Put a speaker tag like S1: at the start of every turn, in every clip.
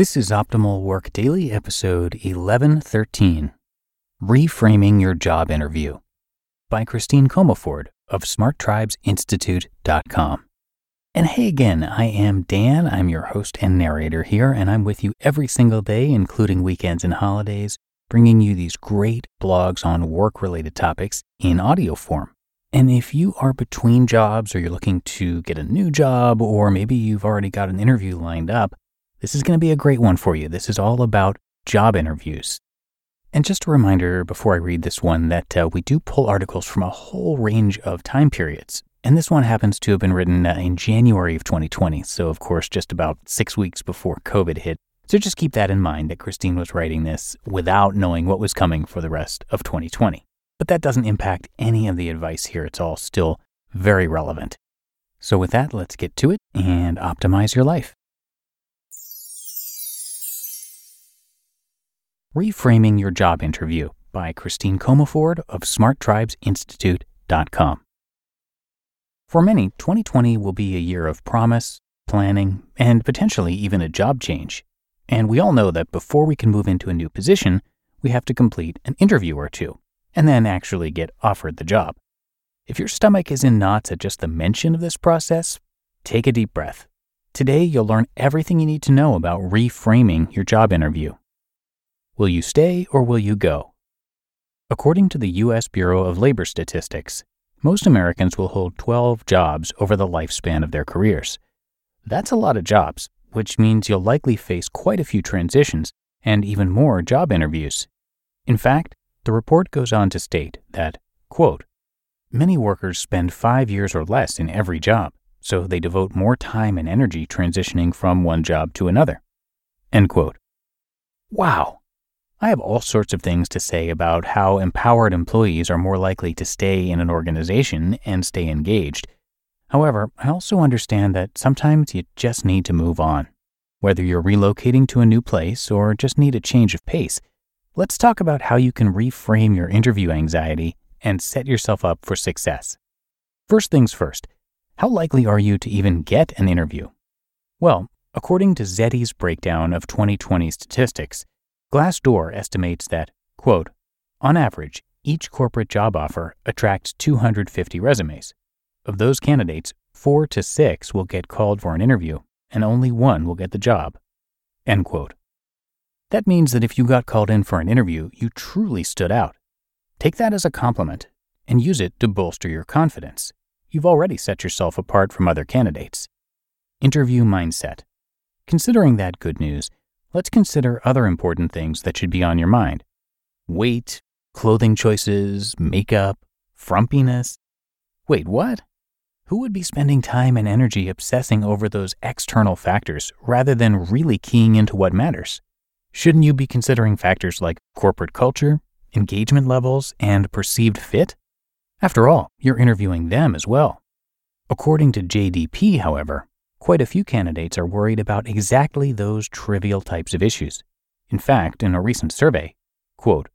S1: This is Optimal Work Daily, episode 1113 Reframing Your Job Interview by Christine Comaford of SmartTribesInstitute.com. And hey again, I am Dan. I'm your host and narrator here, and I'm with you every single day, including weekends and holidays, bringing you these great blogs on work related topics in audio form. And if you are between jobs or you're looking to get a new job, or maybe you've already got an interview lined up, this is going to be a great one for you. This is all about job interviews. And just a reminder before I read this one that uh, we do pull articles from a whole range of time periods. And this one happens to have been written uh, in January of 2020. So, of course, just about six weeks before COVID hit. So just keep that in mind that Christine was writing this without knowing what was coming for the rest of 2020. But that doesn't impact any of the advice here. It's all still very relevant. So, with that, let's get to it and optimize your life. Reframing Your Job Interview by Christine Comaford of SmartTribesInstitute.com. For many, 2020 will be a year of promise, planning, and potentially even a job change. And we all know that before we can move into a new position, we have to complete an interview or two, and then actually get offered the job. If your stomach is in knots at just the mention of this process, take a deep breath. Today, you'll learn everything you need to know about reframing your job interview. Will you stay or will you go? According to the U.S. Bureau of Labor Statistics, most Americans will hold 12 jobs over the lifespan of their careers. That's a lot of jobs, which means you'll likely face quite a few transitions and even more job interviews. In fact, the report goes on to state that, quote, many workers spend five years or less in every job, so they devote more time and energy transitioning from one job to another. End quote. Wow, I have all sorts of things to say about how empowered employees are more likely to stay in an organization and stay engaged. However, I also understand that sometimes you just need to move on. Whether you're relocating to a new place or just need a change of pace, let's talk about how you can reframe your interview anxiety and set yourself up for success. First things first, how likely are you to even get an interview? Well, according to Zety's breakdown of 2020 statistics, Glassdoor estimates that, quote, on average, each corporate job offer attracts 250 resumes. Of those candidates, four to six will get called for an interview, and only one will get the job. End quote. That means that if you got called in for an interview, you truly stood out. Take that as a compliment and use it to bolster your confidence. You've already set yourself apart from other candidates. Interview mindset. Considering that good news, let's consider other important things that should be on your mind weight, clothing choices, makeup, frumpiness. Wait, what? Who would be spending time and energy obsessing over those external factors rather than really keying into what matters? Shouldn't you be considering factors like corporate culture, engagement levels, and perceived fit? After all, you're interviewing them as well. According to JDP, however, Quite a few candidates are worried about exactly those trivial types of issues. In fact, in a recent survey, quote,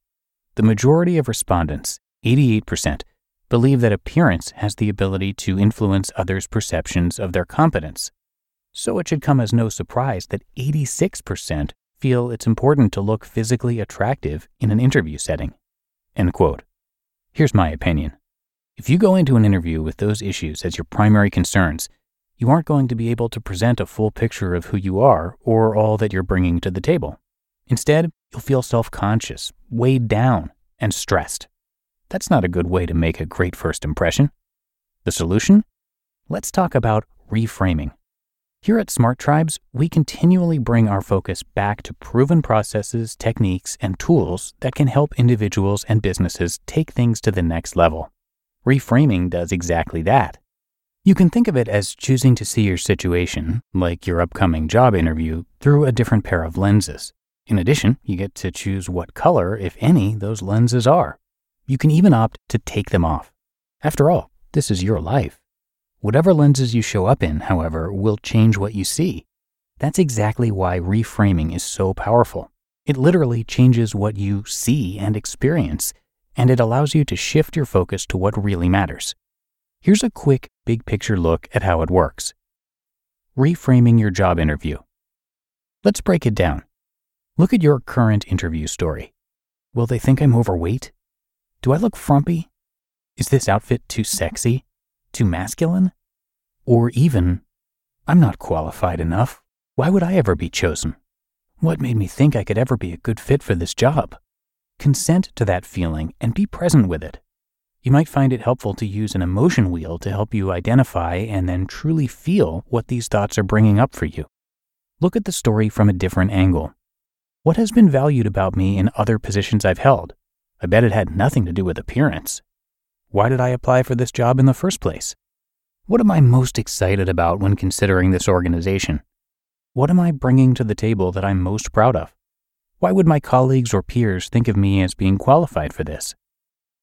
S1: the majority of respondents, 88%, believe that appearance has the ability to influence others' perceptions of their competence. So it should come as no surprise that 86% feel it's important to look physically attractive in an interview setting. End quote. Here's my opinion. If you go into an interview with those issues as your primary concerns, you aren't going to be able to present a full picture of who you are or all that you're bringing to the table. Instead, you'll feel self conscious, weighed down, and stressed. That's not a good way to make a great first impression. The solution? Let's talk about reframing. Here at Smart Tribes, we continually bring our focus back to proven processes, techniques, and tools that can help individuals and businesses take things to the next level. Reframing does exactly that. You can think of it as choosing to see your situation, like your upcoming job interview, through a different pair of lenses. In addition, you get to choose what color, if any, those lenses are. You can even opt to take them off. After all, this is your life. Whatever lenses you show up in, however, will change what you see. That's exactly why reframing is so powerful. It literally changes what you see and experience, and it allows you to shift your focus to what really matters. Here's a quick, big picture look at how it works. Reframing your job interview. Let's break it down. Look at your current interview story. Will they think I'm overweight? Do I look frumpy? Is this outfit too sexy? Too masculine? Or even, I'm not qualified enough. Why would I ever be chosen? What made me think I could ever be a good fit for this job? Consent to that feeling and be present with it. You might find it helpful to use an emotion wheel to help you identify and then truly feel what these thoughts are bringing up for you. Look at the story from a different angle. What has been valued about me in other positions I've held? I bet it had nothing to do with appearance. Why did I apply for this job in the first place? What am I most excited about when considering this organization? What am I bringing to the table that I'm most proud of? Why would my colleagues or peers think of me as being qualified for this?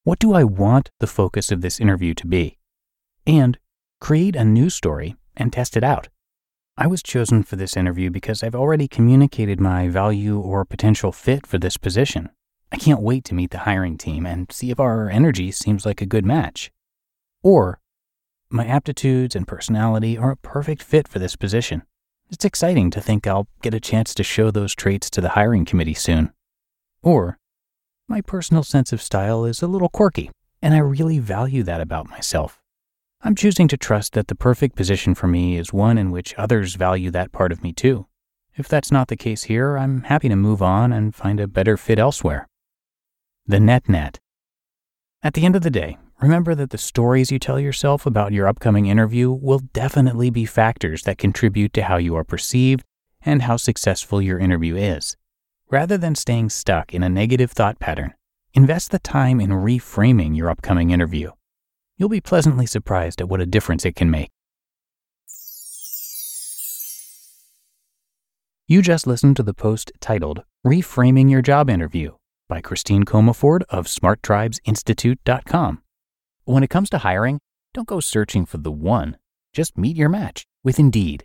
S1: What do I want the focus of this interview to be? And create a new story and test it out. I was chosen for this interview because I've already communicated my value or potential fit for this position. I can't wait to meet the hiring team and see if our energy seems like a good match. Or, my aptitudes and personality are a perfect fit for this position. It's exciting to think I'll get a chance to show those traits to the hiring committee soon. Or, my personal sense of style is a little quirky, and I really value that about myself. I'm choosing to trust that the perfect position for me is one in which others value that part of me too. If that's not the case here, I'm happy to move on and find a better fit elsewhere. The net net. At the end of the day, remember that the stories you tell yourself about your upcoming interview will definitely be factors that contribute to how you are perceived and how successful your interview is. Rather than staying stuck in a negative thought pattern, invest the time in reframing your upcoming interview. You'll be pleasantly surprised at what a difference it can make. You just listened to the post titled Reframing Your Job Interview by Christine Comaford of SmartTribesInstitute.com. When it comes to hiring, don't go searching for the one, just meet your match with Indeed.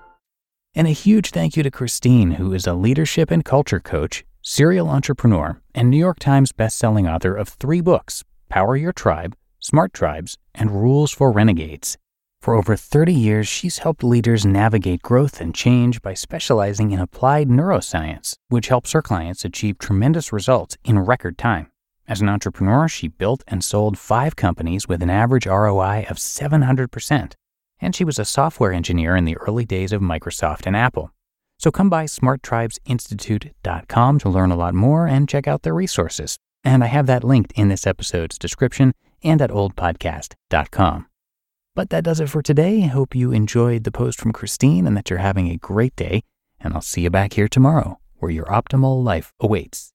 S1: And a huge thank you to Christine, who is a leadership and culture coach, serial entrepreneur, and New York Times bestselling author of three books Power Your Tribe, Smart Tribes, and Rules for Renegades. For over 30 years, she's helped leaders navigate growth and change by specializing in applied neuroscience, which helps her clients achieve tremendous results in record time. As an entrepreneur, she built and sold five companies with an average ROI of 700%. And she was a software engineer in the early days of Microsoft and Apple. So come by smarttribesinstitute.com to learn a lot more and check out their resources. And I have that linked in this episode's description and at oldpodcast.com. But that does it for today. Hope you enjoyed the post from Christine and that you're having a great day. And I'll see you back here tomorrow where your optimal life awaits.